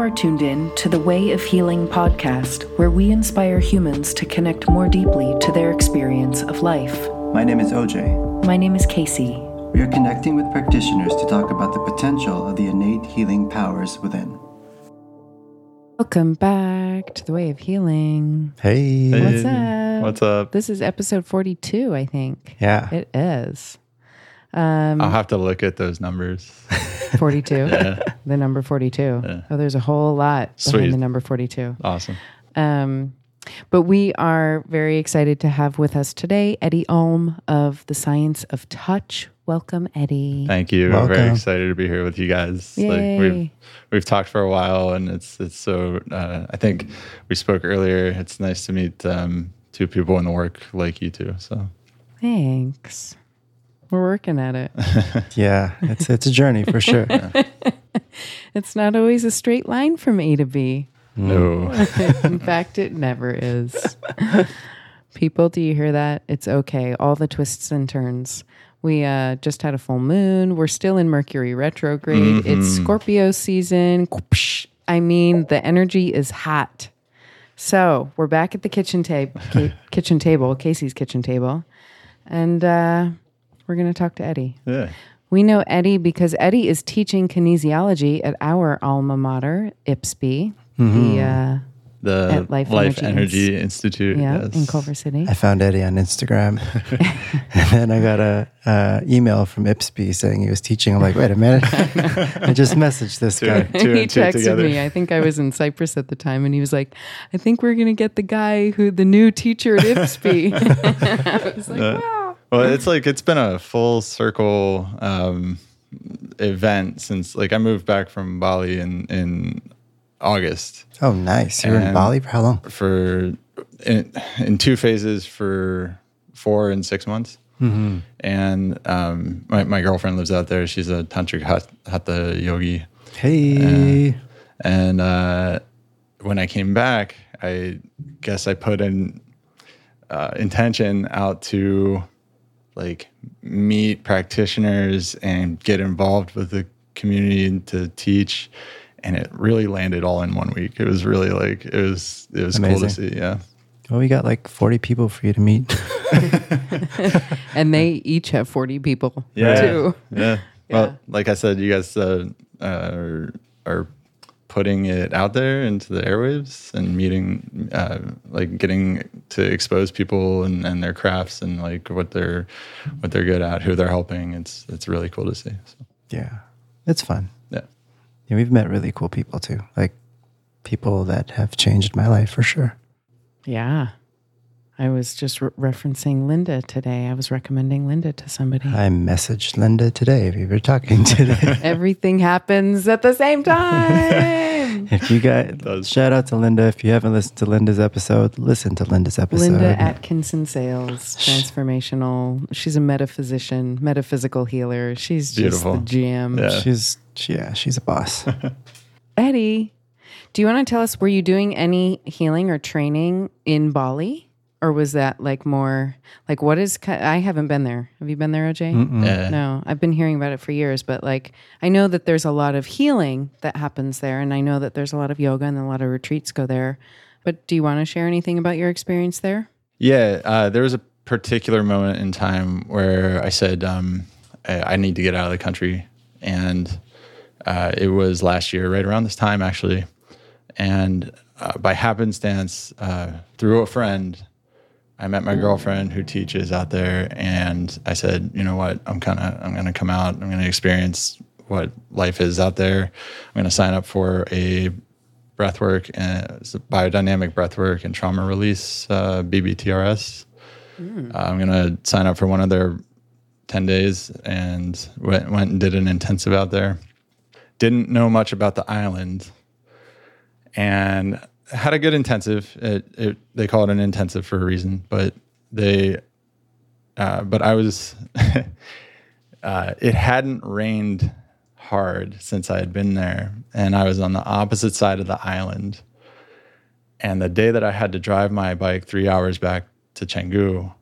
are tuned in to the Way of Healing podcast, where we inspire humans to connect more deeply to their experience of life. My name is OJ. My name is Kasey. We are connecting with practitioners to talk about the potential of the innate healing powers within. Welcome back to the Way of Healing. Hey. What's up? What's up? This is episode 42, I think. Yeah. It is. Um, I'll have to look at those numbers. 42. Yeah. The number 42. Yeah. Oh, there's a whole lot Sweet. behind the number 42. Awesome. Um, but we are very excited to have with us today Eddie Ulm of the Science of Touch. Welcome, Eddie. Thank you. I'm very excited to be here with you guys. Yay. Like we've we've talked for a while, and it's it's so. Uh, I think we spoke earlier. It's nice to meet um, two people in the work like you two. So Thanks. We're working at it. Yeah. It's it's a journey for sure. it's not always a straight line from A to B. no, In fact, it never is. People, do you hear that? It's okay. All the twists and turns. We uh, just had a full moon. We're still in Mercury retrograde. It's Scorpio season. I mean, the energy is hot. So we're back at the kitchen table, kitchen table, Kasey's kitchen table, and uh, we're going to talk to Eddie. yeah, We know Eddie because Eddie is teaching kinesiology at our alma mater, IPSB, the uh, the Life Life, Energy Energy, Institute. yeah yes. in Culver City. I found Eddie on Instagram, and then I got a, uh email from Ipsby saying he was teaching. I'm like, wait a minute, I just messaged this guy. Two he texted together. me. I think I was in Cyprus at the time, and he was like, "I think we're gonna get the guy who the new teacher at IPSB." I was like, Uh, "Wow." Well, it's like it's been a full circle um, event since like I moved back from Bali in in August. Oh, nice. You were in Bali for how long? for in, in two phases for four and six months. And um, my, my girlfriend lives out there. She's a tantric hatha yogi. Hey. And uh, when I came back, I guess I put an uh, intention out to like meet practitioners and get involved with the community to teach. And it really landed all in one week. It was really like it was it was cool to see. Yeah. Well, we got like 40 people for you to meet. and they each have forty people yeah. too. Yeah. Yeah. Well, like I said, you guys uh, uh, are, are putting it out there into the airwaves and meeting, uh, like getting to expose people and, and their crafts and like what they're what they're good at, who they're helping. It's it's really cool to see. So, yeah. It's fun. yeah. Yeah, we've met really cool people too. Like people that have changed my life for sure. Yeah. I was just re- referencing Linda today. I was recommending Linda to somebody. I messaged Linda today. We were talking today. Everything happens at the same time. if you guys, shout out to Linda. If you haven't listened to Linda's episode, listen to Linda's episode. Linda Atkinson Sales, transformational. She's a metaphysician, metaphysical healer. She's just Beautiful. the jam. Yeah. She's yeah, she's a boss. Eddie, do you want to tell us were you doing any healing or training in Bali? Or was that like more like what is I haven't been there. Have you been there, OJ? Yeah. No, I've been hearing about it for years, but like I know that there's a lot of healing that happens there, and I know that there's a lot of yoga and a lot of retreats go there. But do you want to share anything about your experience there? Yeah, uh, there was a particular moment in time where I said um, I, I need to get out of the country, and uh, it was last year, right around this time, actually. And uh, by happenstance, uh, through a friend, I met my girlfriend who teaches out there, and I said, you know what, I'm kind of I'm gonna come out, I'm gonna experience what life is out there. I'm gonna sign up for a breathwork and it's a biodynamic breathwork and trauma release uh, BBTRS. Uh, I'm gonna sign up for one of their ten days and went went and did an intensive out there. Didn't know much about the island, and had a good intensive. It, it they call it an intensive for a reason, but they, uh, but I was. uh, it hadn't rained hard since I had been there, and I was on the opposite side of the island. And the day that I had to drive my bike three hours back to Canggu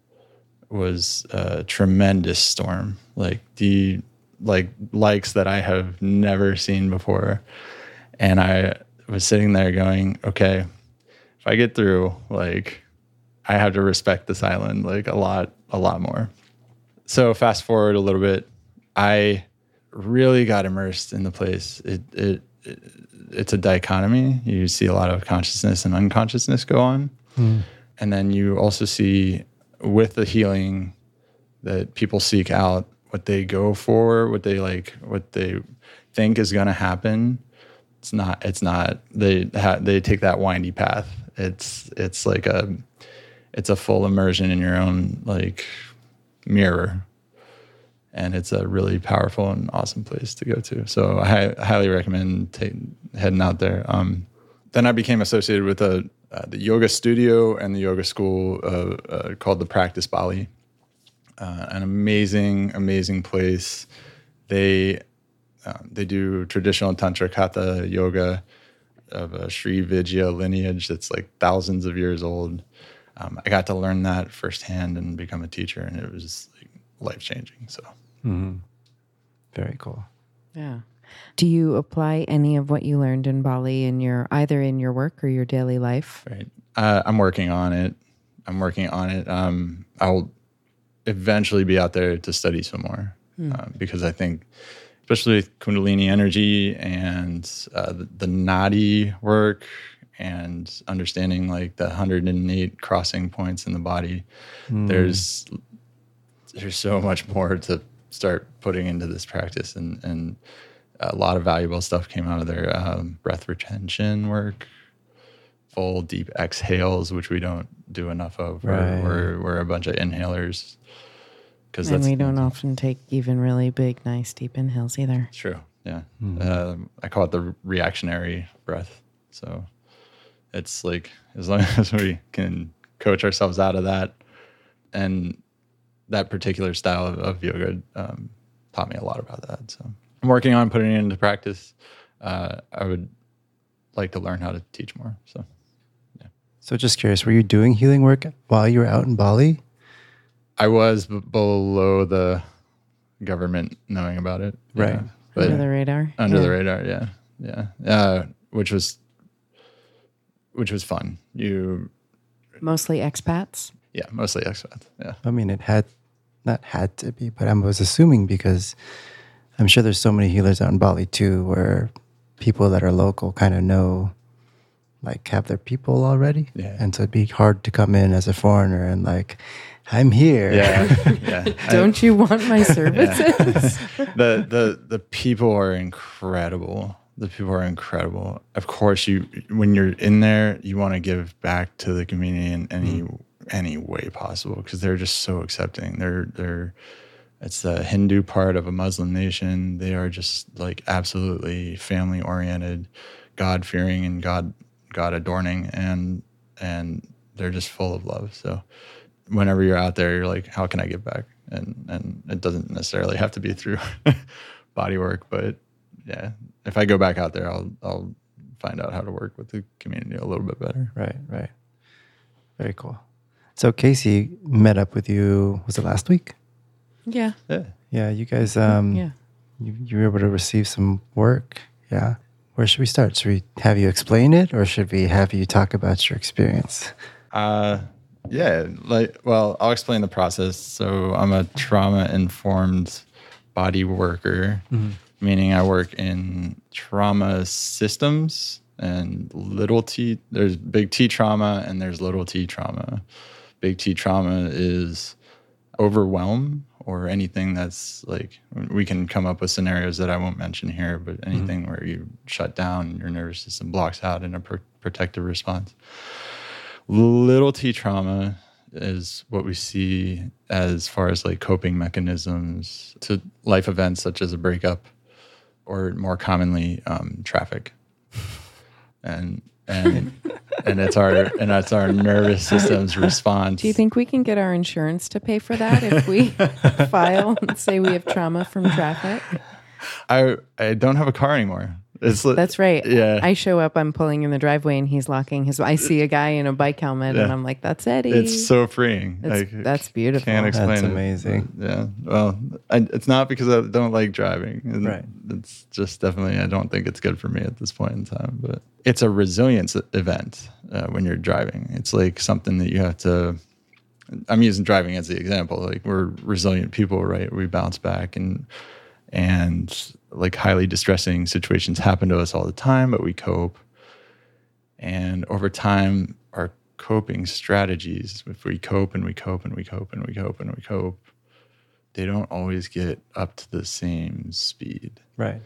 was a tremendous storm, like the like likes that I have never seen before. And I was sitting there going, okay, if I get through, like, I have to respect this island like a lot, a lot more. So fast forward a little bit, I really got immersed in the place. It, it, it it's a dichotomy. You see a lot of consciousness and unconsciousness go on, hmm. and then you also see with the healing that people seek out what they go for, what they like, what they think is going to happen. It's not. It's not. They ha- they take that windy path. It's it's like a it's a full immersion in your own like mirror and it's a really powerful and awesome place to go to. So I hi- highly recommend heading out there. Um, then I became associated with a, uh, the yoga studio and the yoga school uh, uh, called the Practice Bali. Uh, an amazing, amazing place. They um, they do traditional tantra hatha yoga of a Sri Vidya lineage that's like thousands of years old. Um, I got to learn that firsthand and become a teacher, and it was like life changing. So. Very cool. Yeah. Do you apply any of what you learned in Bali in your either in your work or your daily life? Right. Uh, I'm working on it. I'm working on it. Um, I'll eventually be out there to study some more uh, because I think, especially with Kundalini energy and uh, the, the Nadi work and understanding like the 108 crossing points in the body, there's there's so much more to start putting into this practice and and a lot of valuable stuff came out of their um, breath retention work. Full deep exhales which we don't do enough of. Right. we're, we're, we're a bunch of inhalers because And we don't often take even really big, nice, deep inhales either. true yeah. Um, i call it the reactionary breath. So it's like as long as we can coach ourselves out of that and that particular style of, of yoga um, taught me a lot about that so. I'm working on putting it into practice. Uh, i would like to learn how to teach more so So just curious, were you doing healing work while you were out in Bali? I was b- below the government knowing about it Right. yeah. but Under the radar. under Yeah. the radar yeah yeah uh, which was which was fun you Mostly expats. yeah mostly expats yeah I mean, it had not had to be, but I was assuming because I'm sure there's so many healers out in Bali too, where people that are local kind of know, like, have their people already. Yeah. And so it'd be hard to come in as a foreigner and, like, I'm here. yeah yeah. Don't you want my services? the the the people are incredible. The people are incredible. Of course you when you're in there you want to give back to the community in any mm-hmm. any way possible because they're just so accepting. They're they're it's the hindu part of a muslim nation. They are just like absolutely family oriented god fearing and god god adorning and and they're just full of love so whenever you're out there, you're like, how can I give back? And and it doesn't necessarily have to be through body work, but yeah, if I go back out there, I'll I'll find out how to work with the community a little bit better. Right, right. Very cool. So Kasey met up with you, was it last week? yeah. Yeah. Yeah, you guys, um, Yeah. you, you were able to receive some work. Yeah. Where should we start? Should we have you explain it or should we have you talk about your experience? Uh, yeah, like, well, I'll explain the process. So I'm a trauma informed body worker, mm-hmm. meaning I work in trauma systems and little t. There's big T trauma and there's little t trauma. Big T trauma is overwhelm or anything that's like we can come up with scenarios that I won't mention here, but mm-hmm. anything where you shut down, your nervous system blocks out in a pr- protective response. Little T trauma is what we see as far as like coping mechanisms to life events such as a breakup or more commonly um, traffic. And and and it's our and that's our nervous system's response. Do you think we can get our insurance to pay for that if we file and say we have trauma from traffic? I I don't have a car anymore. It's li- That's right. Yeah. I show up, I'm pulling in the driveway and he's locking his I see a guy in a bike helmet and I'm like, that's Eddie. It's so freeing. That's- Like, that's beautiful. Can't explain That's it. amazing. Yeah. Well, I, it's not because I don't like driving. And Right. It's just definitely I don't think it's good for me at this point in time. But it's a resilience event uh, when you're driving. It's like something that you have to. I'm using driving as the example. Like we're resilient people, right? We bounce back and and like highly distressing situations happen to us all the time, but we cope. And over time, our coping strategies, if we cope and we cope and we cope and we cope and we cope, they don't always get up to the same speed. Right.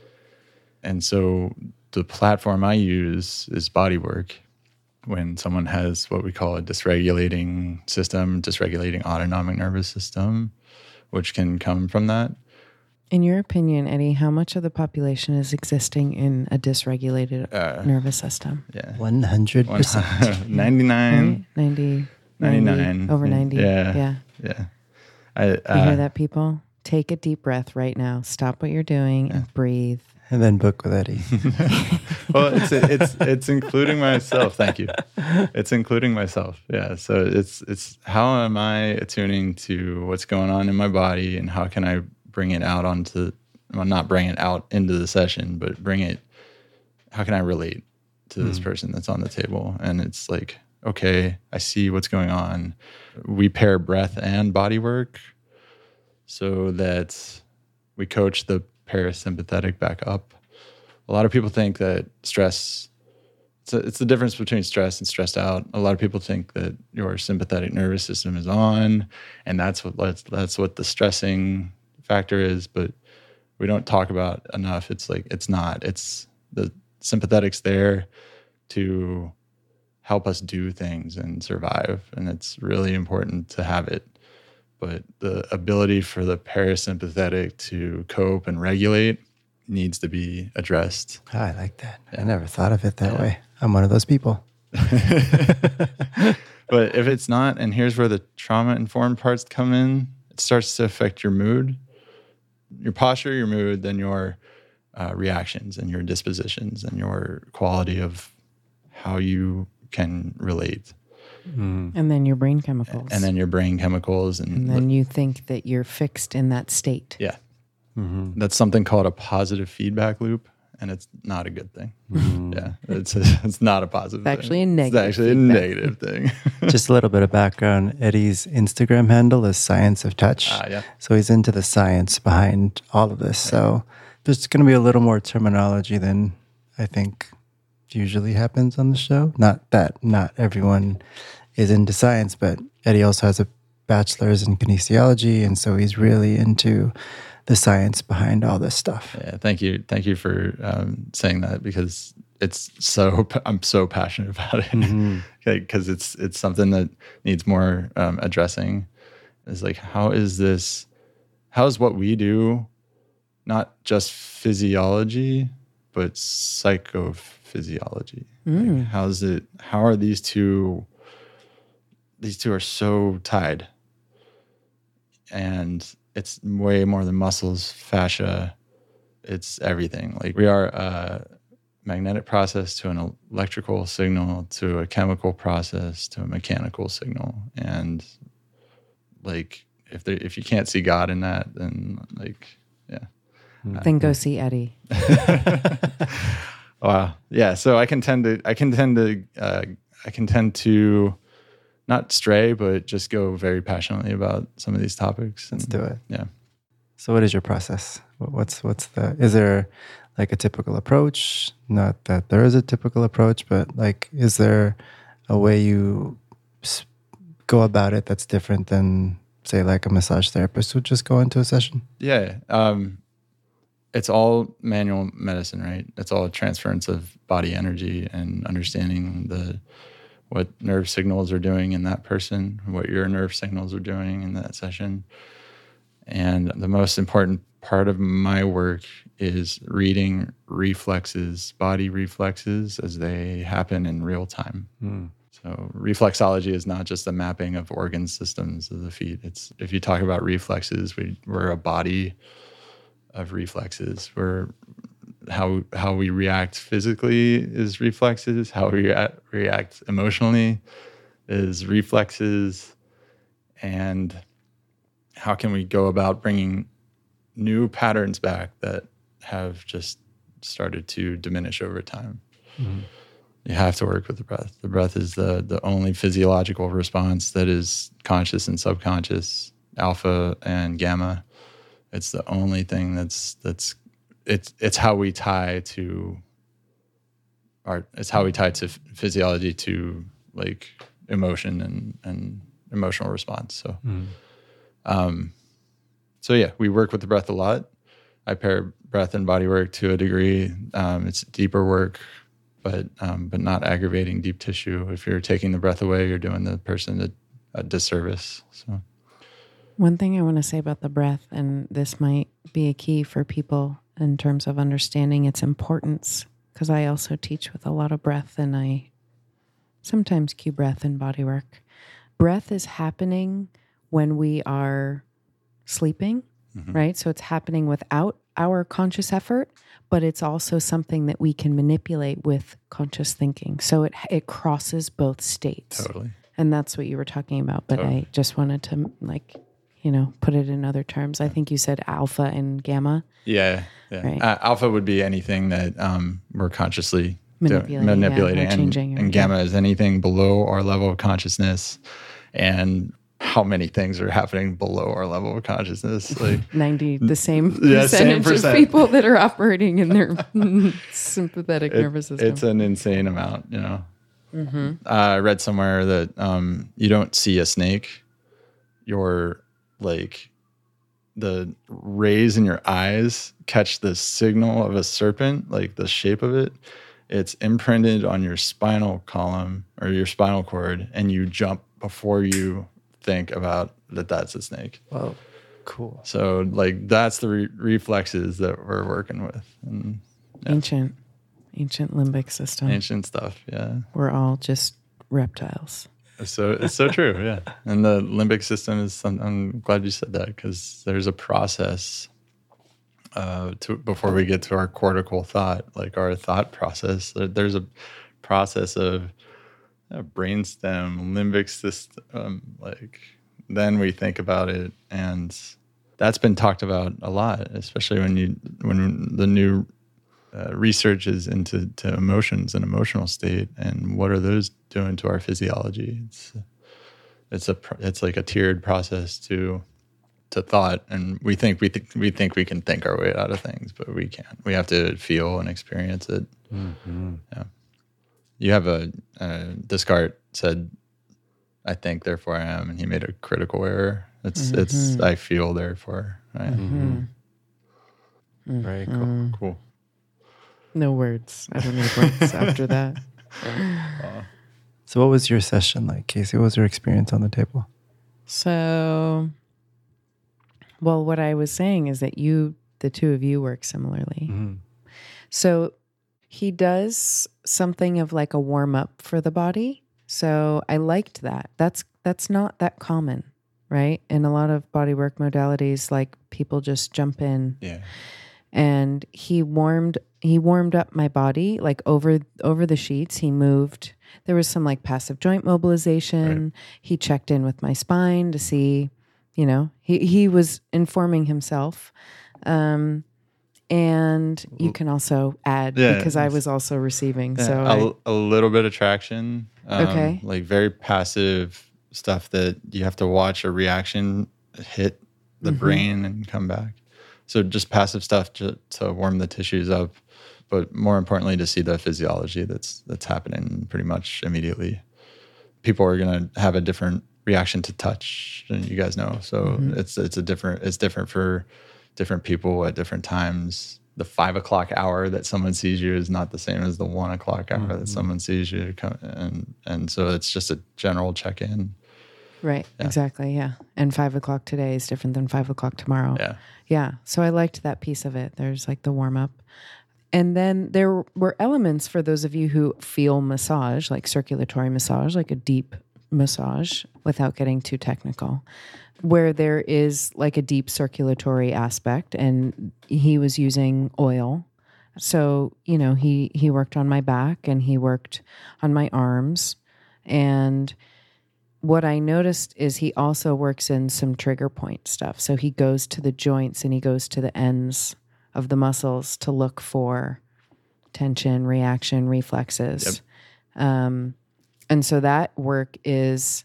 And so the platform I use is bodywork. When someone has what we call a dysregulating system, dysregulating autonomic nervous system, which can come from that. In your opinion, Eddie, how much of the population is existing in a dysregulated Uh, nervous system? Yeah. 100%. 99. Right? 90, 99. over 90. Yeah. Yeah. Yeah. I, You uh, hear that, people? Take a deep breath right now. Stop what you're doing and breathe. And then book with Eddie. well, it's it's it's including myself. Thank you. It's including myself. Yeah. So it's it's how am I attuning to what's going on in my body and how can I bring it out onto well not bring it out into the session, but bring it how can I relate to this hmm. person that's on the table? And it's like, okay, I see what's going on. We pair breath and body work so that we coach the parasympathetic back up. A lot of people think that stress it's, a, it's the difference between stress and stressed out. A lot of people think that your sympathetic nervous system is on, and that's what that's, that's what the stressing factor is. But we don't talk about enough. It's like it's not. It's the sympathetic's there to help us do things and survive, and it's really important to have it. But the ability for the parasympathetic to cope and regulate needs to be addressed. Ah, I like that. I never thought of it that way. I'm one of those people. But if it's not, and here's where the trauma informed parts come in, it starts to affect your mood, your posture, your mood, then your uh, reactions and your dispositions and your quality of how you can relate. And then your brain chemicals. And then your brain chemicals. And, And then you think that you're fixed in that state. yeah, that's something called a positive feedback loop. And it's not a good thing. Yeah, it's it's not a positive. It's thing. actually a negative It's actually a feedback. negative thing. Just a little bit of background. Eddie's Instagram handle is Science of Touch. Ah, yeah. So he's into the science behind all of this. So there's going to be a little more terminology than I think usually happens on the show. Not that not everyone is into science, but Eddie also has a bachelor's in kinesiology. And so he's really into the science behind all this stuff. Yeah, thank you, thank you for um, saying that because it's so I'm so passionate about it because it's it's something that needs more um, addressing. Is like how is this? How is what we do not just physiology but psychophysiology? Like, how is it? How are these two? These two are so tied, and it's way more than muscles, fascia. It's everything. Like we are a magnetic process to an electrical signal to a chemical process to a mechanical signal, and like if there, if you can't see God in that, then like yeah. Then go see Eddie. Wow. Yeah. So I can tend to, I can tend to, uh, I can tend to not stray, but just go very passionately about some of these topics. Let's and- do it. Yeah. So what is your process? What's what's the is there like a typical approach? Not that there is a typical approach, but like is there a way you go about it that's different than say like a massage therapist would just go into a session? Yeah. Um, it's all manual medicine, right? It's all transference of body energy and understanding the what nerve signals are doing in that person, what your nerve signals are doing in that session. And the most important part of my work is reading reflexes, body reflexes as they happen in real time. Hmm. So reflexology is not just a mapping of organ systems of the feet. It's if you talk about reflexes, we, we're a body of reflexes. We're how how we react physically is reflexes. How we rea- react emotionally is reflexes, and how can we go about bringing new patterns back that have just started to diminish over time. Mm-hmm. You have to work with the breath. The breath is the the only physiological response that is conscious and subconscious, alpha and gamma. It's the only thing that's that's it's it's how we tie to our it's how we tie to physiology to like emotion and and emotional response. So um so yeah, we work with the breath a lot. I pair breath and body work to a degree. Um, it's deeper work, but um, but not aggravating deep tissue. If you're taking the breath away, you're doing the person a, a disservice. So One thing I want to say about the breath, and this might be a key for people in terms of understanding its importance, because I also teach with a lot of breath and I sometimes cue breath in body work. Breath is happening when we are sleeping, mm-hmm. right? So it's happening without our conscious effort, but it's also something that we can manipulate with conscious thinking. So it it crosses both states. totally. And that's what you were talking about. But I just wanted to like, you know, put it in other terms. I think you said alpha and gamma. Yeah, yeah. Right. Uh, alpha would be anything that um, we're consciously do- Manipulating, yeah, manipulating, and, and gamma is anything below our level of consciousness, and how many things are happening below our level of consciousness. Like 90, the same Yeah, same percentage percent. of people that are operating in their sympathetic it- nervous system. it's an insane amount, you know. Mm-hmm. Uh, I read somewhere that um, you don't see a snake. Your like the rays in your eyes catch the signal of a serpent, like the shape of it. It's imprinted on your spinal column or your spinal cord, and you jump before you think about that that's a snake. Whoa, cool. So like that's the re- reflexes that we're working with and ancient, ancient limbic system. ancient stuff. Yeah. We're all just reptiles. So it's so true, yeah. And the limbic system is. I'm glad you said that because there's a process uh, to before we get to our cortical thought, like our thought process. There, there's a process of uh, brainstem, limbic system. like then we think about it, and that's been talked about a lot, especially when you when the new uh, research is into to emotions and emotional state and what are those doing to our physiology? It's it's a it's like a tiered process to to thought and we think we think we think we can think our way out of things but we can't. We have to feel and experience it. Yeah. You have a uh, Descartes said I think therefore I am and he made a critical error. It's it's I feel therefore I am. Very cool. Mm. cool No words. I don't need words after that. So, what was your session like, Kasey? What was your experience on the table? So, well, what I was saying is that you, the two of you, work similarly. Mm-hmm. So he does something of like a warm up for the body. So I liked that. That's that's not that common, right? In a lot of body work modalities, like people just jump in yeah and he warmed he warmed up my body like over over the sheets he moved there was some like passive joint mobilization he checked in with my spine to see you know he he was informing himself um and you can also add Yeah, because I was also receiving Yeah, so a, I, a little bit of traction. Um, Okay. Like very passive stuff that you have to watch a reaction hit the Mm-hmm. brain and come back. So just passive stuff to, to warm the tissues up, but more importantly to see the physiology that's that's happening pretty much immediately. People are gonna have a different reaction to touch, and you guys know. So Mm-hmm. it's it's a different it's different for different people at different times. The five o'clock hour that someone sees you is not the same as the one o'clock hour Mm-hmm. that someone sees you, come, and and so it's just a general check in. Right exactly yeah and five o'clock today is different than five o'clock tomorrow Yeah, Yeah. So I liked that piece of it. There's like the warm up. And then there were elements for those of you who feel massage, like circulatory massage, like a deep massage without getting too technical, where there is like a deep circulatory aspect. And he was using oil So, you know, he he worked on my back and he worked on my arms and what I noticed is he also works in some trigger point stuff. So he goes to the joints and he goes to the ends of the muscles to look for tension, reaction, reflexes. Um, and so that work is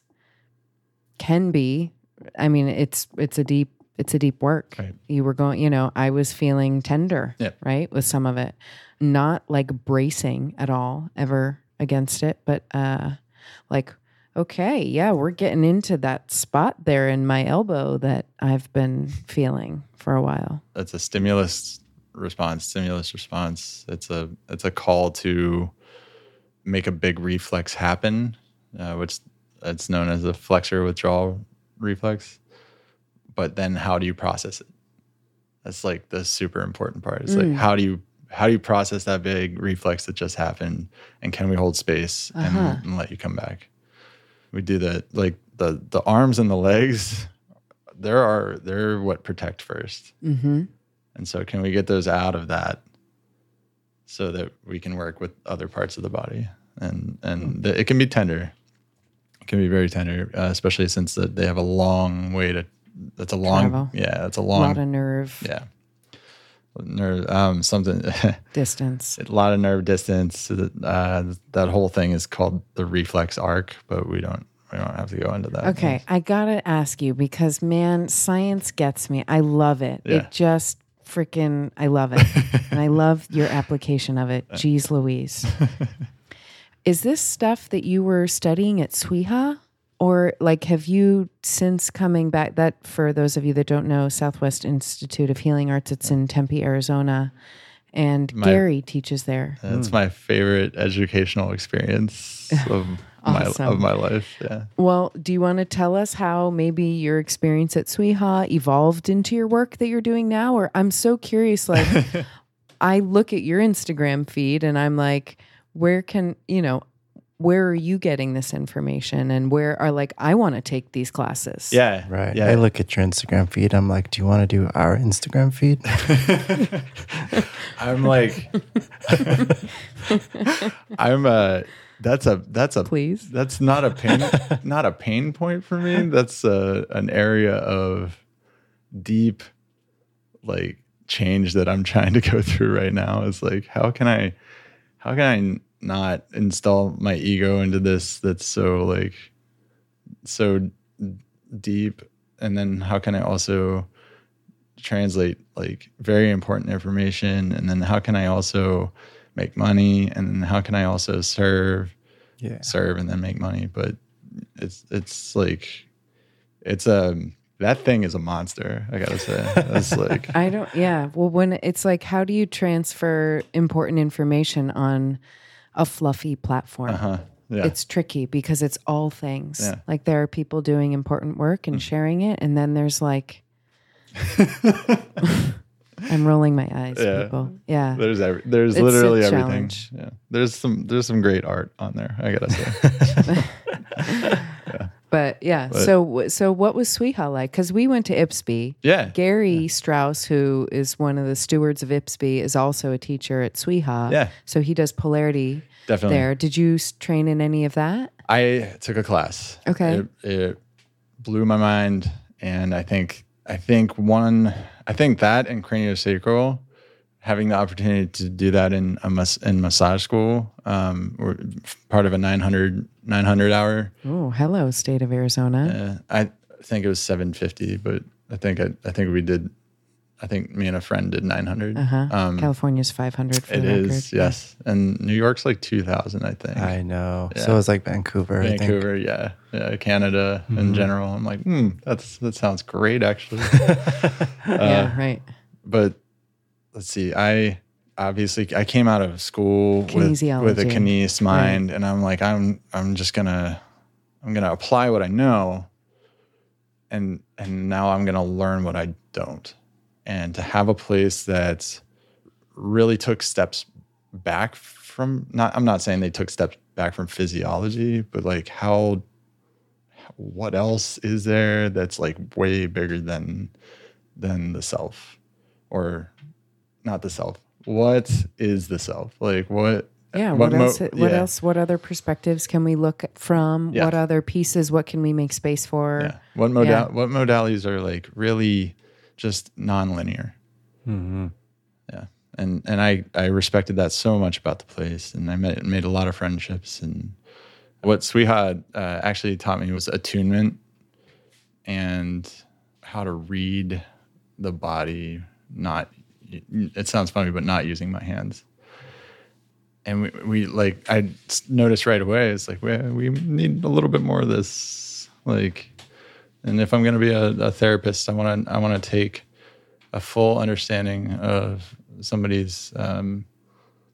can be. I mean, it's it's a deep it's a deep work. Right. You were going, you know, I was feeling tender, Yep. right, with some of it, not like bracing at all ever against it, but uh, like okay, yeah, we're getting into that spot there in my elbow that I've been feeling for a while. That's a stimulus response, stimulus response. It's a it's a call to make a big reflex happen, uh, which it's known as a flexor withdrawal reflex. But then, how do you process it? That's like the super important part. It's like how do you how do you process that big reflex that just happened, and can we hold space and, and let you come back? We do that like the the arms and the legs. There are they're what protect first. Mm-hmm. And so, can we get those out of that so that we can work with other parts of the body? And and the, it can be tender. It can be very tender, uh, especially since the, they have a long way to. That's a long, Travel. yeah. That's a A long, lot of nerve yeah. Nerve, um, something, distance. a lot of nerve distance. Uh, that whole thing is called the reflex arc, but we don't we don't have to go into that. Okay, I gotta ask you because man, science gets me. I love it. Yeah. It just freaking, I love it, and I love your application of it. Jeez, Louise. Is this stuff that you were studying at SWIHA? Or like, have you since coming back? That for those of you that don't know, Southwest Institute of Healing Arts. It's in Tempe, Arizona, and My- Gary teaches there. That's my favorite educational experience of Awesome. my of my life. Yeah. Well, do you want to tell us how maybe your experience at SWIHA evolved into your work that you're doing now? Or I'm so curious. Like, I look at your Instagram feed and I'm like, where can, you know, where are you getting this information? And where are like, I want to take these classes. Yeah. Right. Yeah. I look at your Instagram feed. I'm like, do you want to do our Instagram feed? I'm like, I'm a That's a that's a Please. That's not a pain not a pain point for me. That's uh an area of deep like change that I'm trying to go through right now. Is like how can I how can I not install my ego into this that's so like so deep? And then how can I also translate like very important information? And then how can I also make money? And then how can I also serve Yeah. serve and then make money? But it's it's like it's a that thing is a monster I gotta say. That's like I don't, yeah. Well, when it's like, how do you transfer important information on a fluffy platform? uh yeah It's tricky because it's all things. Yeah. Like there are people doing important work and sharing it, and then there's like, I'm rolling my eyes, Yeah. people. Yeah. there's every, there's It's literally everything yeah there's some there's some great art on there I gotta say But yeah. But- so so what was SWIHA like? Because we went to Ipsby. yeah Gary Strauss, who is one of the stewards of Ipsby, is also a teacher at SWIHA. Yeah. So he does polarity definitely there. Did you train in any of that? I took a class. Okay. It, it blew my mind, and I think I think one I think that and craniosacral, having the opportunity to do that in a mas- in massage school, um, or part of a 900, 900 hour. Oh, hello, state of Arizona. Uh, I think it was seven fifty, but I think I, I think we did. I think me and a friend did nine hundred. Uh huh. Um, California's 500 for it the record. yes, and New York's like two thousand, I think. I know. Yeah. So it's like Vancouver. I think. Vancouver, yeah, yeah, Canada in general. I'm like, hmm, that's that sounds great actually. yeah, right. but let's see, I obviously I came out of school with with a kines mind, and I'm like, I'm I'm just gonna I'm gonna apply what I know, and and now I'm gonna learn what I don't, and to have a place that really took steps back from not I'm not saying they took steps back from physiology, but like how what else is there that's like way bigger than than the self? Or not the self what is the self? Like what? Yeah. What, mo- else? What yeah. else? What other perspectives can we look from? Yeah. What other pieces? What can we make space for? Yeah. What modal? Yeah. What modalities are like really just nonlinear? Yeah, and and I I respected that so much about the place, and I met, made a lot of friendships. And what SWIHA uh, actually taught me was attunement and how to read the body. Not it sounds funny, but not using my hands. And we, we like I noticed right away. It's like we we need a little bit more of this. Like, and if I'm going to be a, a therapist, I want to I want to take a full understanding of somebody's um,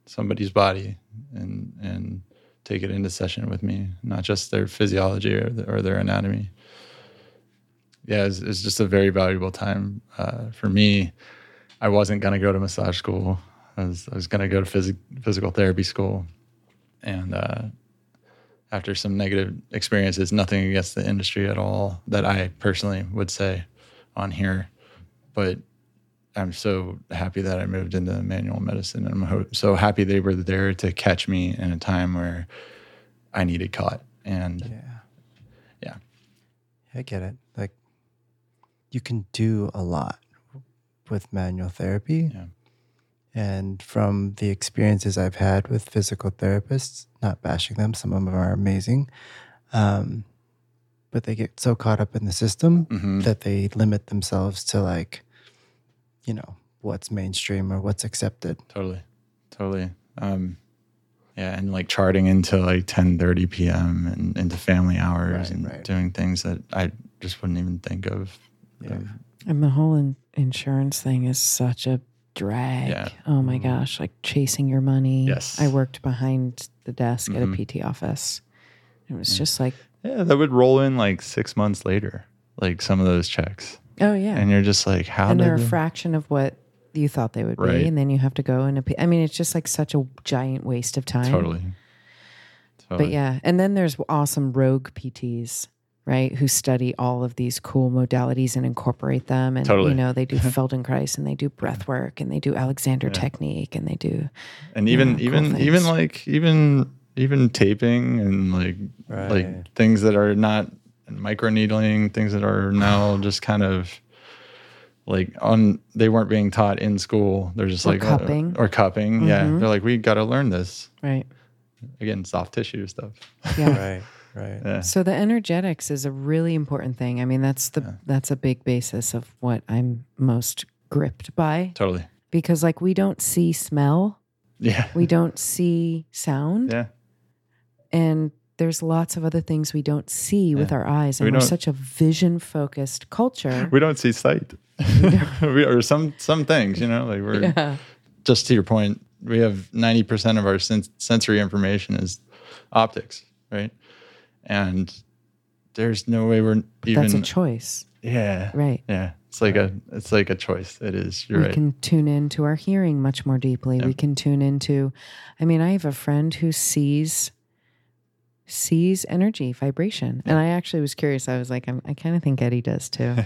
somebody's body and and take it into session with me, not just their physiology or, the, or their anatomy. Yeah, it's, it's just a very valuable time uh, for me. I wasn't gonna go to massage school. I was I was gonna go to phys- physical therapy school, and uh, after some negative experiences, nothing against the industry at all that I personally would say on here, but I'm so happy that I moved into manual medicine. and I'm ho- so happy they were there to catch me in a time where I needed caught. And Yeah. yeah, I get it. Like you can do a lot with manual therapy. Yeah. And from the experiences I've had with physical therapists, not bashing them, some of them are amazing. Um, but they get so caught up in the system Mhm. that they limit themselves to like, you know, what's mainstream or what's accepted. totally, totally. Um, yeah, and like charting into like 10:30 p.m. and into family hours Right, and right. doing things that I just wouldn't even think of. Yeah. of- And the whole in- insurance thing is such a drag. Yeah. Oh my gosh, like chasing your money. Yes. I worked behind the desk at a Mhm. PT office. It was just like, yeah, that would roll in like six months later, like some of those checks, oh yeah. and you're just like, how and did they're a they- fraction of what you thought they would Right. be. And then you have to go and appeal. I mean, it's just like such a giant waste of time. totally, But yeah. And then there's awesome rogue PTs, right? Who study all of these cool modalities and incorporate them. And, Totally. you know, they do Feldenkrais and they do breath work and they do Alexander technique and they do, and even Yeah, cool even things. even like even even taping and like Right. like things that are not micro needling things that are now just kind of like on they weren't being taught in school they're just Or like uh, cupping. or cupping yeah Mhm. they're like we got to learn this right? again soft tissue stuff Yeah. Right. Right. yeah. So the energetics is a really important thing. I mean, that's the that's a big basis of what I'm most gripped by. Totally. Because like we don't see smell, yeah. We don't see sound, yeah. And there's lots of other things we don't see with our eyes. We and we are such a vision focused culture. we don't see sight. We, or some some things you know like we're yeah. just to your point, we have 90% of our sens- sensory information is optics, right? And there's no way we're even That's a choice, yeah. right? Yeah. It's like a it's like a choice. It is. You're we right. can tune into our hearing much more deeply. We can tune into I mean, I have a friend who sees sees energy, vibration. And I actually was curious. I was like, I'm, I kind of think Eddie does too.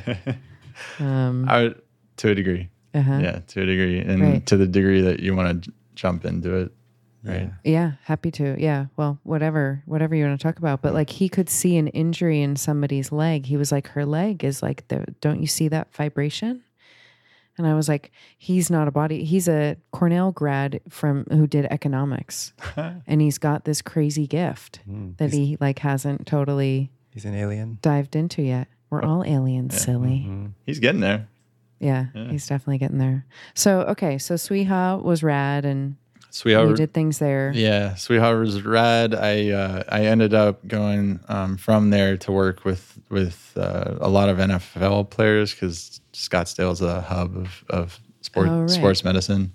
Um, I to a degree. uh-huh. Yeah, to a degree. And Right. to the degree that you want to j- jump into it. Right. Yeah, happy to. Yeah. Well, whatever, whatever you want to talk about. But like he could see an injury in somebody's leg. He was like, her leg is like the don't you see that vibration? And I was like, he's not a body. He's a Cornell grad from who did economics. and he's got this crazy gift Mm. that he like hasn't totally he's an alien. dived into yet. We're all aliens, silly. Mhm. He's getting there. Yeah, Yeah. he's definitely getting there. So okay, so SWIHA was rad and SWIHA. you did things there. Yeah, SWIHA was rad. I uh, I ended up going um, from there to work with with uh, a lot of NFL players because Scottsdale's a hub of of sport Oh, right. sports medicine.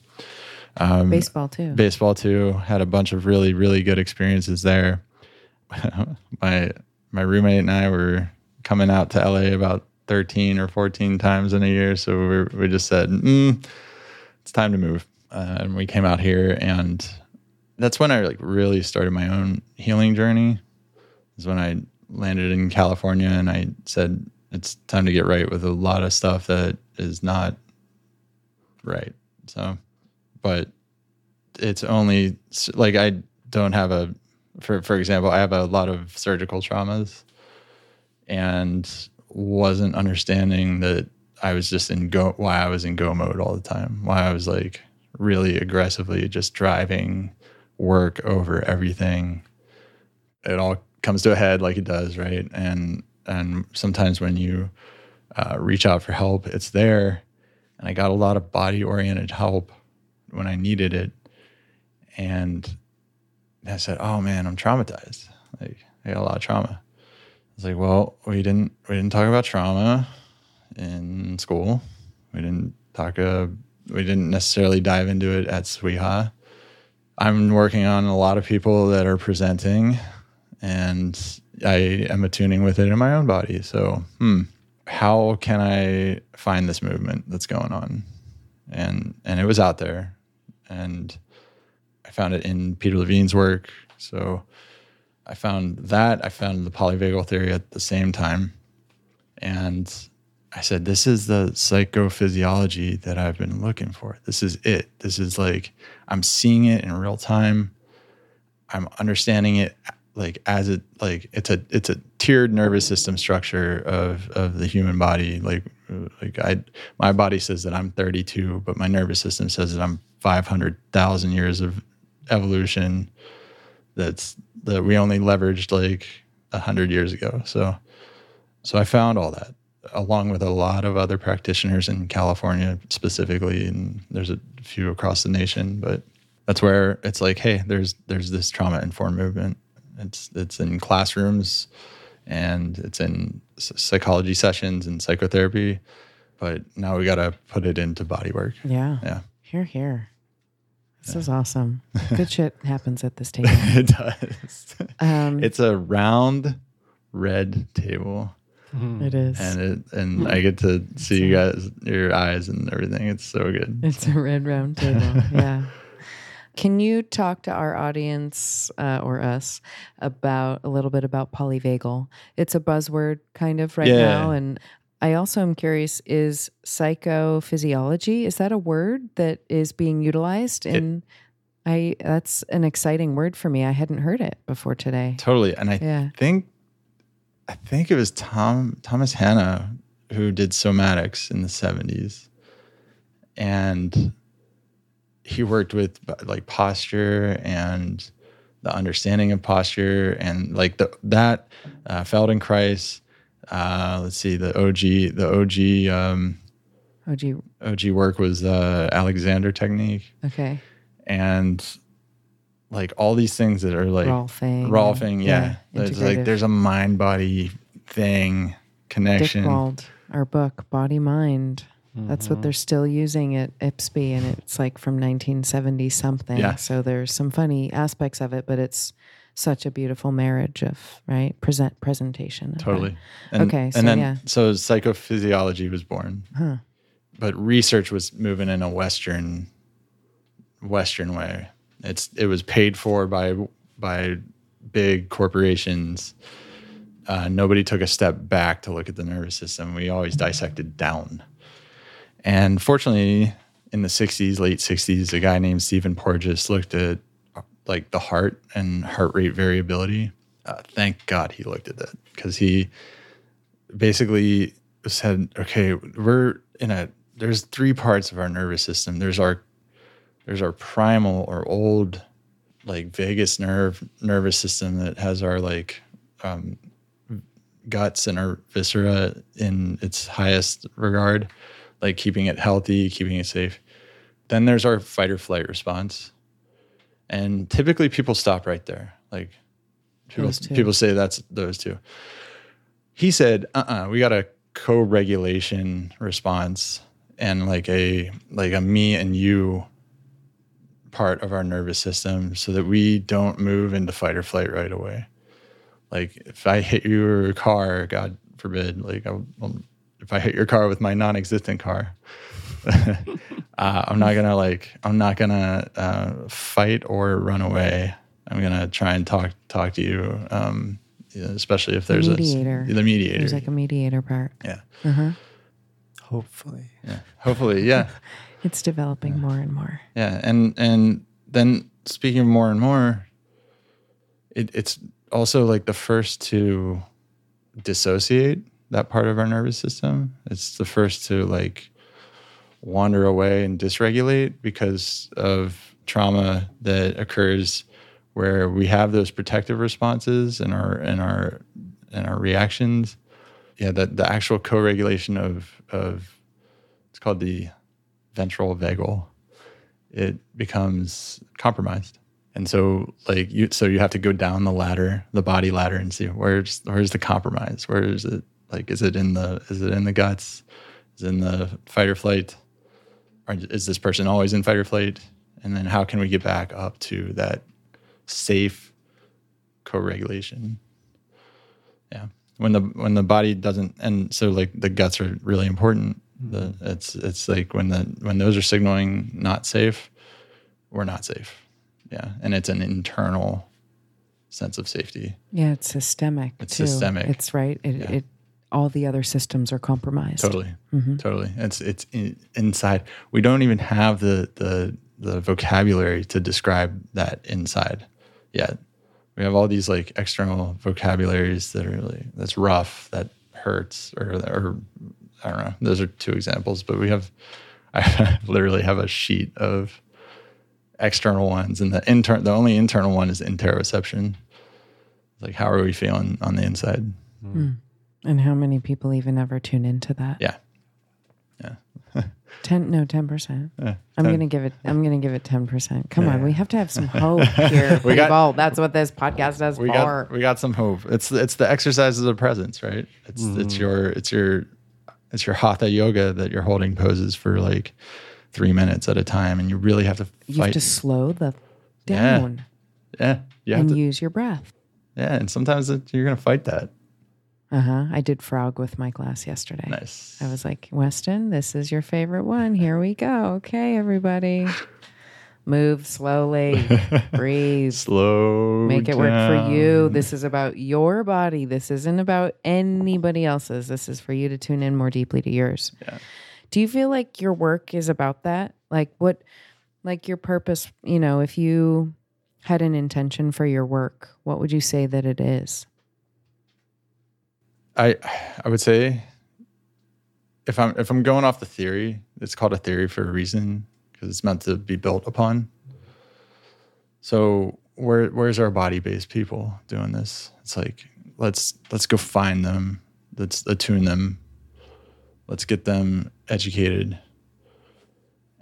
Um, Baseball too. baseball too. Had a bunch of really really good experiences there. my my roommate and I were coming out to LA about thirteen or fourteen times in a year, so we we just said, mm, "It's time to move," uh, and we came out here, and that's when I like really started my own healing journey. Is when I landed in California, and I said, "It's time to get right with a lot of stuff that is not right." So, but it's only like I don't have a for for example, I have a lot of surgical traumas and wasn't understanding that I was just in go why I was in go mode all the time. Why I was like really aggressively just driving work over everything. It all comes to a head like it does, right? And and sometimes when you uh, reach out for help, it's there. And I got a lot of body oriented help when I needed it. And I said, "Oh man, I'm traumatized. Like I got a lot of trauma." I was like, "Well, we didn't we didn't talk about trauma in school. We didn't talk. Uh, we didn't necessarily dive into it at SWIHA. I'm working on a lot of people that are presenting, and I am attuning with it in my own body. So, hmm, how can I find this movement that's going on? And and it was out there, and I found it in Peter Levine's work. So I found that. I found the polyvagal theory at the same time. And I said, this is the psychophysiology that I've been looking for. This is it. This is like, I'm seeing it in real time. I'm understanding it like as it like it's a it's a tiered nervous system structure of of the human body like like i my body says that i'm 32 but my nervous system says that i'm 500000 years of evolution that's that we only leveraged like 100 years ago so so i found all that along with a lot of other practitioners in california specifically and there's a few across the nation but that's where it's like hey there's there's this trauma informed movement it's it's in classrooms and it's in psychology sessions and psychotherapy but now we got to put it into body work Yeah. yeah Here, here. This is awesome. Good shit happens at this table. it does Um, it's a round red table it is. and it and i get to see you guys your eyes and everything it's so good It's a red round table. yeah. Can you talk to our audience uh, or us about a little bit about polyvagal? It's a buzzword kind of right Yeah. now. And I also am curious is psychophysiology, is that a word that is being utilized? And I that's an exciting word for me. I hadn't heard it before today. totally and i Yeah. think i think it was tom thomas hanna who did somatics in the 70s and he worked with like posture and the understanding of posture and like the that uh, Feldenkrais. Uh, let's see the OG the OG um, gee. OG work was uh, Alexander technique Okay. and like all these things that are like Rolfing. Rolfing, yeah. Yeah, It's like there's a mind body thing Dick connection. Wald, our book, Body Mind. That's what mm-hmm. they're still using at IPSB, and it's like from 1970 something. Yeah. So there's some funny aspects of it, but it's such a beautiful marriage of right present presentation. Totally. And, Okay, so and then yeah. so psychophysiology was born. Huh. But research was moving in a western western way. It's it was paid for by by big corporations. Uh, nobody took a step back to look at the nervous system. We always dissected down. And fortunately, in the 60s, late 60s, a guy named Stephen Porges looked at like the heart and heart rate variability. Uh, thank God he looked at that because he basically said, okay, we're in a, there's three parts of our nervous system. There's our, there's our primal or old, like vagus nerve, nervous system that has our like um, guts and our viscera in its highest regard, like keeping it healthy, keeping it safe. Then there's our fight or flight response. And typically people stop right there. Like people, people say that's those two. He said, uh uh we got a co regulation response and like a like a me and you part of our nervous system so that we don't move into fight or flight right away like if I hit your car, God forbid, like I, well, if I hit your car with my non-existent car, uh, I'm not gonna like I'm not gonna uh, fight or run away. I'm gonna try and talk talk to you, um, especially if there's mediator. a the mediator. There's like a mediator part. yeah, Hopefully. yeah. Hopefully, yeah. It's developing more and more. Yeah, and and then speaking of more and more, it, it's also like the first to dissociate that part of our nervous system. It's the first to like wander away and dysregulate because of trauma that occurs where we have those protective responses and our and our and our reactions. Yeah, that the actual co-regulation of of it's called the ventral vagal. It becomes compromised. And so like you so you have to go down the ladder, the body ladder and see where's where's the compromise? Where is it like is it in the is it in the guts? Is in the fight or flight? Or is this person always in fight or flight? And then how can we get back up to that safe co-regulation? Yeah. When the when the body doesn't and so like the guts are really important. The mm-hmm. it's it's like when the when those are signaling not safe, we're not safe. Yeah. And it's an internal sense of safety. Yeah, it's systemic. It's too. systemic. It's right. It, Yeah. it all the other systems are compromised. Totally, mm-hmm. totally. It's it's in, inside. We don't even have the the the vocabulary to describe that inside yet. We have all these like external vocabularies that are really that's rough, that hurts, or or I don't know. Those are two examples, but we have I literally have a sheet of external ones, and the intern the only internal one is interoception. Like, how are we feeling on the inside? Hmm. Hmm. And how many people even ever tune into that? Yeah, Ten no, ten percent. Yeah, I'm gonna give it I'm gonna give it ten percent. Come on, we have to have some hope here. We got- people. That's what this podcast is we for. got we got some hope. It's it's the exercises of presence, right? It's it's mm-hmm. your it's your it's your hatha yoga that you're holding poses for like three minutes at a time, and you really have to Fight. you have to slow the down yeah, yeah. you have and to. use your breath. yeah, and sometimes it, you're gonna fight that. Uh huh. I did frog with my class yesterday. Nice. I was like, Weston, this is your favorite one. Here we go. Okay, everybody. Move slowly. Breathe. Slow. Make it work for you. This is about your body. This isn't about anybody else's. This is for you to tune in more deeply to yours. Yeah. Do you feel like your work is about that? Like what like your purpose, you know, if you had an intention for your work, what would you say that it is? I I would say if I'm if I'm going off the theory, it's called a theory for a reason because it's meant to be built upon. So where where's our body based people doing this? It's like let's let's go find them, let's attune them, let's get them educated,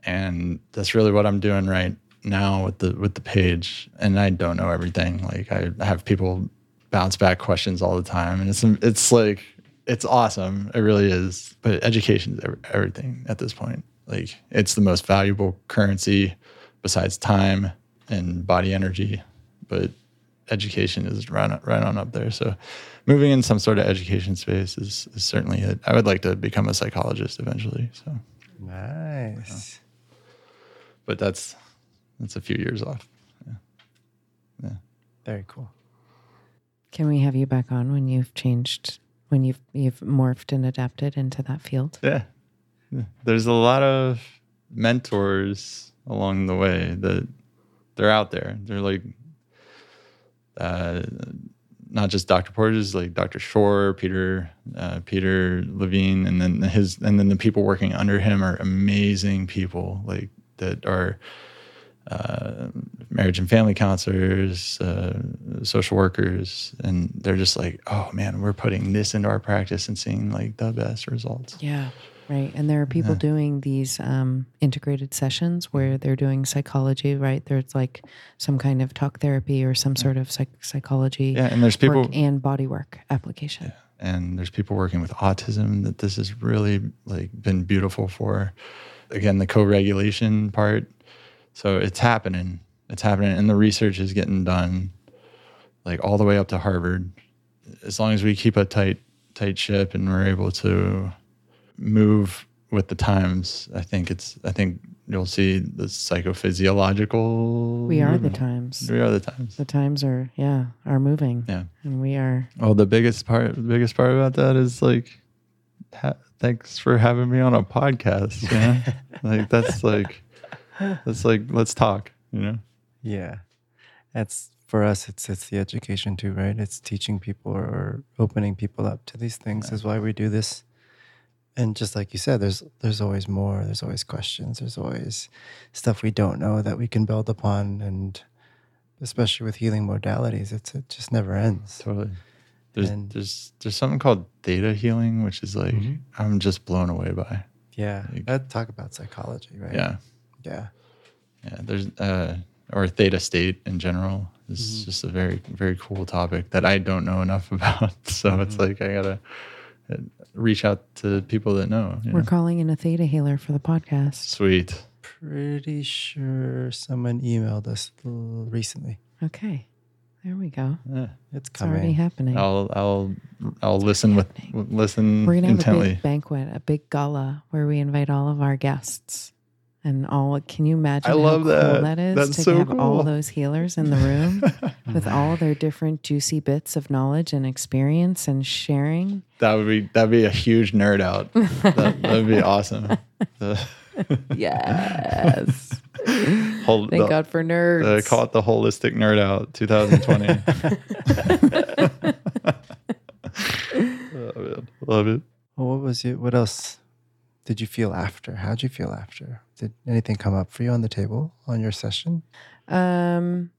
and that's really what I'm doing right now with the with the page. And I don't know everything. Like I have people bounce back questions all the time, and it's it's like it's awesome. It really is. But education is everything at this point. Like it's the most valuable currency besides time and body energy. But education is right on, right on up there. So moving in some sort of education space is, is certainly it. I would like to become a psychologist eventually. So, Nice. Uh-huh. but that's that's a few years off. Yeah. Very cool. Can we have you back on when you've changed when you've you've morphed and adapted into that field? Yeah. There's a lot of mentors along the way that they're out there. They're like uh, not just Dr. Porges, like Dr. Schore, Peter, uh, Peter Levine, and then his, and then the people working under him are amazing people, like that are uh, marriage and family counselors, uh, social workers, and they're just like, oh man, we're putting this into our practice and seeing like the best results. Yeah. Right. And there are people doing these um, integrated sessions where they're doing psychology, right? There's like some kind of talk therapy or some sort of psych- psychology Yeah, and there's people work and body work application. and there's people working with autism that this has really like been beautiful for again the co-regulation part so it's happening it's happening and the research is getting done like all the way up to harvard as long as we keep a tight tight ship and we're able to move with the times i think it's i think you'll see the psychophysiological We are the mm-hmm. times. we are the times The times are, yeah, are moving. yeah And we are, Well, the biggest part, the biggest part about that is like, ha- thanks for having me on a podcast. You know? like that's like, that's like, let's talk. You know, Yeah. That's for us it's it's the education too, right? It's teaching people or, or opening people up to these things is why we do this. And just like you said, there's there's always more, there's always questions, there's always stuff we don't know that we can build upon and especially with healing modalities, it's it just never ends. Totally. There's And- there's there's something called theta healing, which is like Mhm. I'm just blown away by. Yeah. Like- That talk about psychology, right? Yeah. Yeah. Yeah. There's uh or theta state in general is Mm-hmm. just a very very cool topic that I don't know enough about. So it's Mm-hmm. like I gotta reach out to people that know. We're know? calling in a theta healer for the podcast. Sweet. Pretty sure someone emailed us recently. Okay. There we go. Yeah. It's It's already happening. I'll I'll I'll listen with listen We're gonna have a big banquet, a big gala where we invite all of our guests. And all can you imagine I how love cool that. that is That's to so have all those healers in the room with all their different juicy bits of knowledge and experience and sharing. That would be that'd be a huge nerd out. that would be awesome. Yes. whole, Thank the- God for nerds. Uh, call it the holistic nerd out 2020. oh, man. Love it. Well, what was it? What else did you feel after? How did you feel after? Did anything come up for you on the table on your session? Um,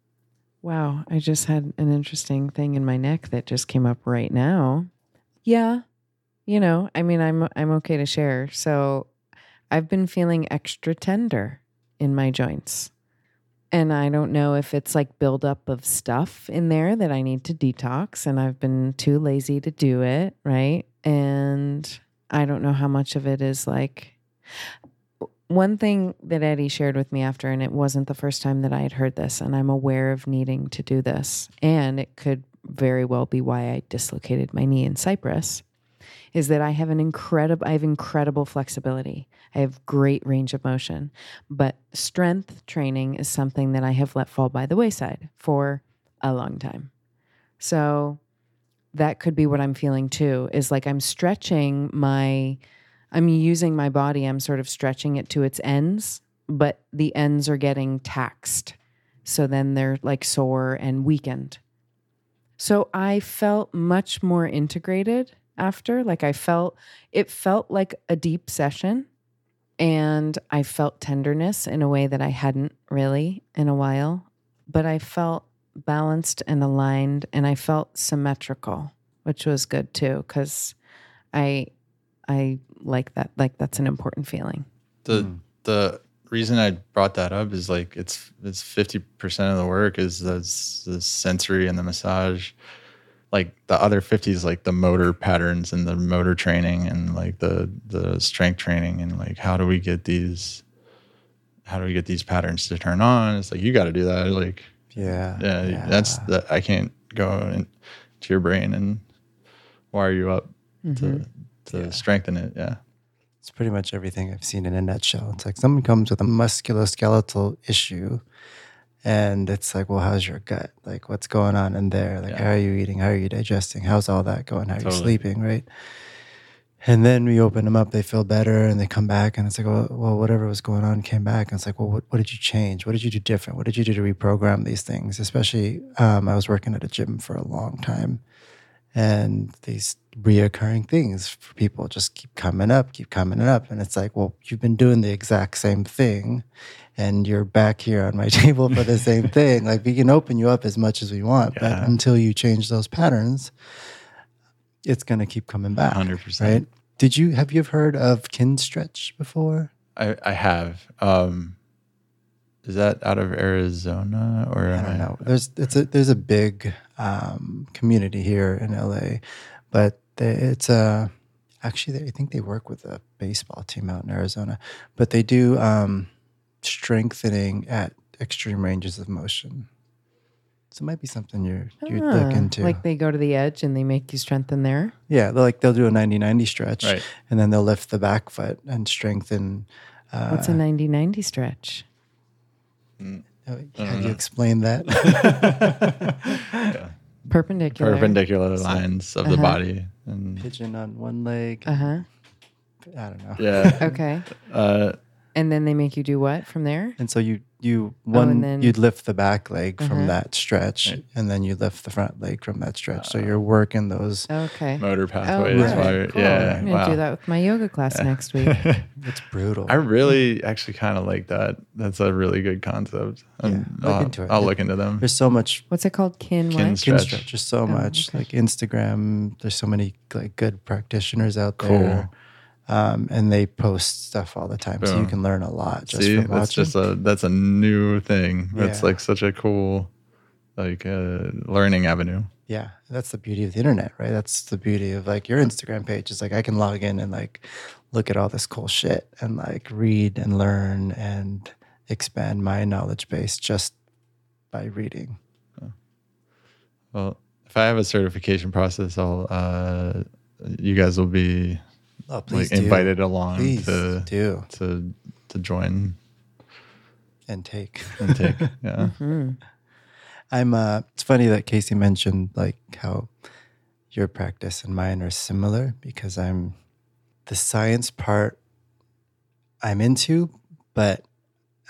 wow, I just had an interesting thing in my neck that just came up right now. Yeah, you know, I mean, I'm I'm okay to share. So, I've been feeling extra tender in my joints, and I don't know if it's like buildup of stuff in there that I need to detox, and I've been too lazy to do it, right? And I don't know how much of it is like one thing that Eddie shared with me after, and it wasn't the first time that I had heard this, and I'm aware of needing to do this, and it could very well be why I dislocated my knee in Cyprus, is that I have an incredible, I have incredible flexibility. I have great range of motion, but strength training is something that I have let fall by the wayside for a long time. So that could be what I'm feeling too. Is like I'm stretching my I'm using my body, I'm sort of stretching it to its ends, but the ends are getting taxed. So then they're like sore and weakened. So I felt much more integrated after. Like I felt, it felt like a deep session. And I felt tenderness in a way that I hadn't really in a while. But I felt balanced and aligned and I felt symmetrical, which was good too, because I, I like that. Like that's an important feeling. The mm-hmm. the reason I brought that up is like it's it's fifty percent of the work is the, the sensory and the massage. Like the other fifty is like the motor patterns and the motor training and like the the strength training and like how do we get these how do we get these patterns to turn on? It's like you got to do that. Like Yeah. yeah, that's the I can't go into your brain and wire you up to mm-hmm. to strengthen it. Yeah. It's pretty much everything I've seen in a nutshell. It's like someone comes with a musculoskeletal issue and it's like, well, how's your gut? Like, what's going on in there? Like, Yeah. how are you eating? How are you digesting? How's all that going? How are you sleeping? Right. And then we open them up, they feel better and they come back and it's like, well, well whatever was going on came back. And it's like, well, what, what did you change? What did you do different? What did you do to reprogram these things? Especially, um, I was working at a gym for a long time and these reoccurring things for people just keep coming up, keep coming up. And it's like, well, you've been doing the exact same thing and you're back here on my table for the same thing. Like we can open you up as much as we want, but until you change those patterns, it's gonna keep coming back. 100%. Right. Did you have you heard of Kinstretch before? I, I have. Um, is that out of Arizona or I don't know. There's it's a there's a big um, community here in LA, but they, it's a actually they, I think they work with a baseball team out in Arizona, but they do um, strengthening at extreme ranges of motion. So it might be something you're you'd look Ah, into. Like they go to the edge and they make you strengthen there. yeah, they'll like they'll do a 90-90 stretch, Right. and then they'll lift the back foot and strengthen. Uh, What's a 90 90 stretch? how do you explain that? Perpendicular. perpendicular lines of the body? And Pigeon on one leg. Uh huh. I don't know. yeah, Okay. uh, And then they make you do what from there? And so you you Oh, and one then- you'd lift the back leg Uh-huh. from that stretch, and then you lift the front leg from that stretch. so you're working those. Okay. Motor Oh, pathways. right. while you're- Cool. Yeah. I'm gonna wow. do that with my yoga class next week. It's brutal. I really actually kind of like that. That's a really good concept. And Yeah, look I'll, into it. I'll look into them. There's so much What's it called? Kin Kin what? Skin Stretch. stretch. There's so Oh, much okay. like Instagram. There's so many like good practitioners out Cool. there, um, and they post stuff all the time, so you can learn a lot just See, from that's watching. just a that's a new thing. That's Yeah. like such a cool, like uh, learning avenue. yeah, that's the beauty of the internet, right? That's the beauty of like your Instagram page. Is like I can log in and like look at all this cool shit and like read and learn and expand my knowledge base just by reading. Well, if I have a certification process, I'll uh, you guys will be Oh, like please do. invited along Please to do to to join and take. and take. Yeah. Hmm. I'm uh it's funny that Kasey mentioned like how your practice and mine are similar because I'm the science part I'm into, but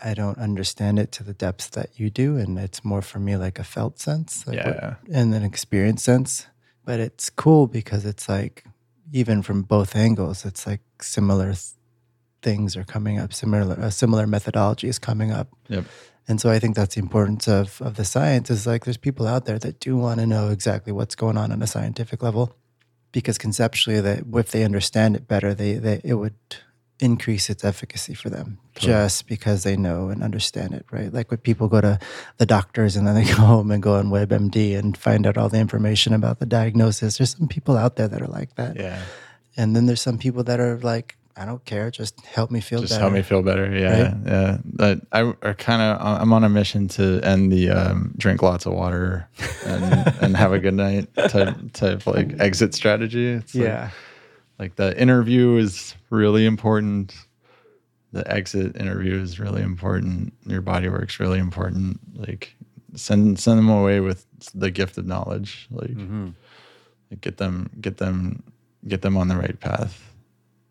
I don't understand it to the depths that you do. And it's more for me like a felt sense like what- Yeah. and an experience sense. But it's cool because it's like, even from both angles, it's like similar th- things are coming up, similar, a similar methodology is coming up. Yep. And so I think that's the importance of, of the science is like there's people out there that do want to know exactly what's going on on a scientific level because conceptually that if they understand it better, they, they it would increase its efficacy for them just because they know and understand it, right? Like when people go to the doctors and then they go home and go on WebMD and find out all the information about the diagnosis. There's some people out there that are like that. Yeah. And then there's some people that are like, I don't care, just help me feel Just better. help me feel better. Yeah. Right? Yeah. But I, I kind of I'm on a mission to end the um, drink lots of water and and have a good night type type like exit strategy. It's yeah. like the interview is really important. The exit interview is really important. Your body work's really important. Like send send them away with the gift of knowledge. Like, like get them get them get them on the right path.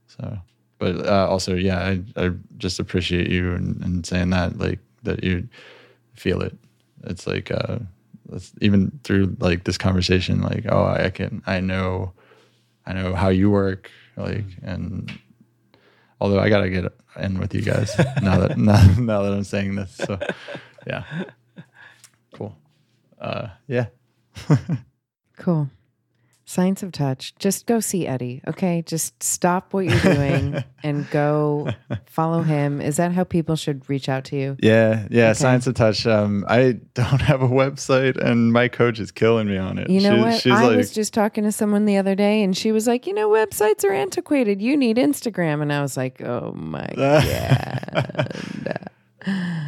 So but uh, also yeah I, I just appreciate you and, and saying that like that you feel it. It's like uh even through like this conversation like oh i can i know I know how you work, like, and although I gotta get in with you guys now that now, now that I'm saying this, so yeah, cool, uh, yeah, Cool. Science of touch. Just go see Eddie. Okay. Just stop what you're doing and go follow him. Is that how people should reach out to you? yeah, yeah. Okay. Science of Touch. Um, I don't have a website, and my coach is killing me on it. You know She's- what? She's I like, was just talking to someone the other day and she was like, you know, websites are antiquated. You need Instagram. And I was like, oh my God.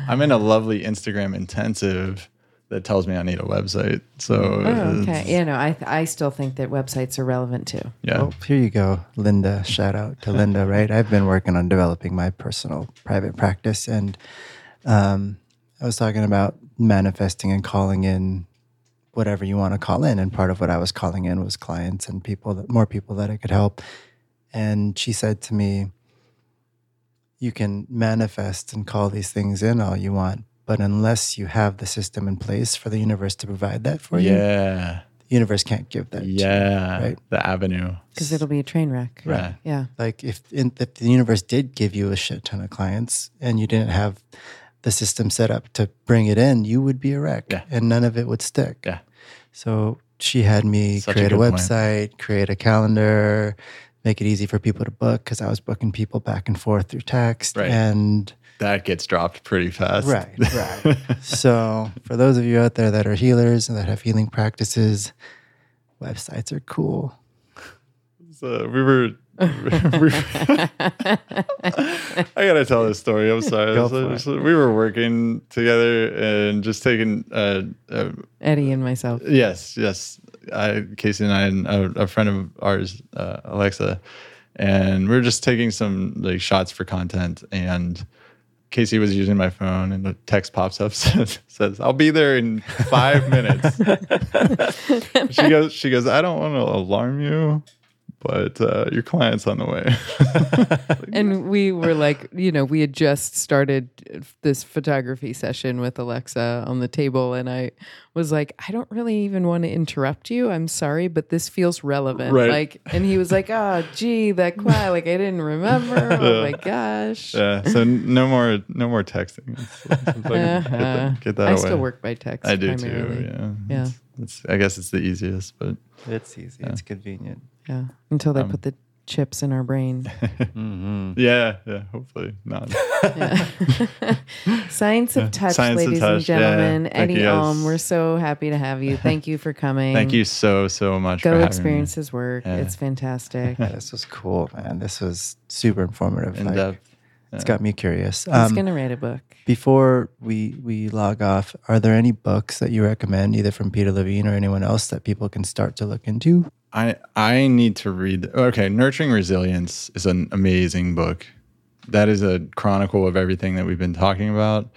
I'm in a lovely Instagram intensive that tells me I need a website. So Oh, okay. it's- You know, I, I still think that websites are relevant too. yeah, Well, here you go, Linda. Shout out to Linda, right? I've been working on developing my personal private practice, and um, I was talking about manifesting and calling in whatever you want to call in. And part of what I was calling in was clients and people that more people that I could help. And she said to me, You can manifest and call these things in all you want, but unless you have the system in place for the universe to provide that for you, yeah, the universe can't give that. to you, yeah. right? The avenue. Because it'll be a train wreck. Right. Yeah. like if, in, if the universe did give you a shit ton of clients and you didn't have the system set up to bring it in, you would be a wreck Yeah. and none of it would stick. Yeah. So she had me Such create a, good point. website, create a calendar, make it easy for people to book because I was booking people back and forth through text. Right. And That gets dropped pretty fast. right, right. so for those of you out there that are healers and that have healing practices, websites are cool. So we were. we- I gotta tell this story. I'm sorry. Go So- for it. so we were working together and just taking. Uh, uh, Eddie and myself. yes, yes. I, Kasey and I, and a, a friend of ours, uh, Alexa, and we were just taking some like shots for content. And Kasey was using my phone, and the text pops up says, says "I'll be there in five minutes." she goes, she goes, I don't want to alarm you, but uh, your client's on the way. and we were like, you know, we had just started this photography session with Alexa on the table, and I was like, I don't really even want to interrupt you. I'm sorry, but this feels relevant. Right. Like, and he was like, oh, gee, that quiet. Like, I didn't remember. Oh my gosh. yeah. So no more, no more texting. It's- it's like, get, Uh-huh. that, get that I away. still work by text. I do primarily. too. Yeah. Yeah. It's, it's, I guess it's the easiest, but It's easy. It's convenient. Yeah. Until they Um, put the chips in our brain. Mm-hmm. yeah, yeah. Hopefully not. Yeah. Science of touch, Science of ladies and touch, yeah. gentlemen. Thank Eddie you guys. Ulm, we're so happy to have you. Thank you for coming. Thank you so so much. for Go me. experience his work. Yeah. It's fantastic. Yeah, this was cool, man. This was super informative. in Like, depth. It's Yeah. got me curious. He's Um, gonna write a book. before we we log off, are there any books that you recommend, either from Peter Levine or anyone else, that people can start to look into? I I need to read. Okay, Nurturing Resilience is an amazing book. That is a chronicle of everything that we've been talking about.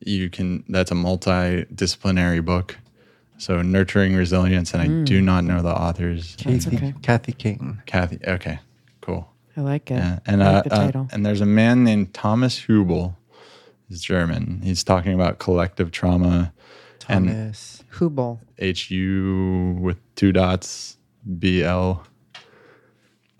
You can. That's a multidisciplinary book. So Nurturing Resilience, and I do not know the authors. That's Kathy, okay. Kathy Kain. Kathy. Okay, cool. I like it. Yeah, and I uh, like the uh, and there's a man named Thomas Hübl. He's German. He's talking about collective trauma. And Thomas. Hübl. H U with two dots B L.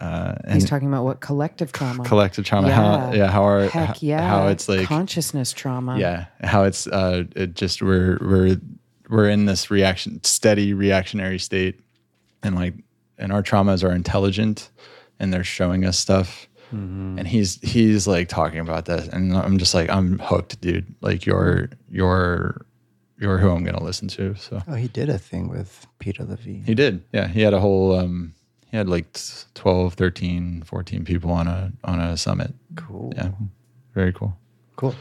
Uh, and He's talking about what collective trauma. collective trauma. How yeah, how our Heck how, yeah. how it's like consciousness trauma. yeah, how it's uh it just we're we're we're in this reaction steady reactionary state, and like and our traumas are intelligent, and they're showing us stuff. And he's he's like talking about this, and I'm just like I'm hooked, dude. Like you're you're you're who I'm gonna listen to. So Oh, he did a thing with Peter Levine. he did. Yeah. He had a whole um he had like 12, 13, 14 people on a on a summit. Cool. Yeah. Very cool. Cool.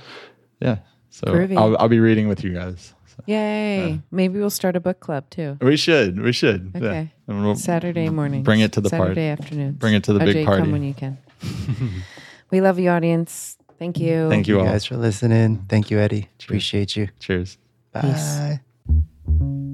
Yeah. So I'll I'll be reading with you guys. So. Yay. Maybe we'll start a book club too. We should. We should. Okay. And we'll Saturday morning. Bring it to the Saturday party. afternoon. Bring it to the big party. Come when you can. we love you, audience. Thank you. Thank you you all. guys for listening. Thank you, Eddie. Appreciate you. Cheers. Bye.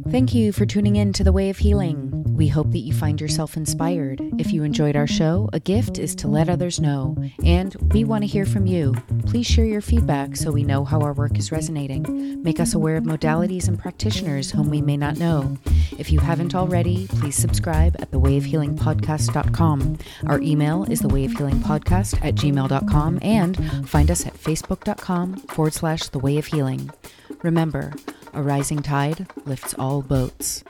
Thank you for tuning in to The Way of Healing. We hope that you find yourself inspired. If you enjoyed our show, a gift is to let others know. And we want to hear from you. Please share your feedback so we know how our work is resonating. Make us aware of modalities and practitioners whom we may not know. If you haven't already, please subscribe at thewayofhealingpodcast.com. Our email is thewayofhealingpodcast at gmail.com and find us at facebook.com forward slash the way of healing. Remember, a rising tide lifts all boats.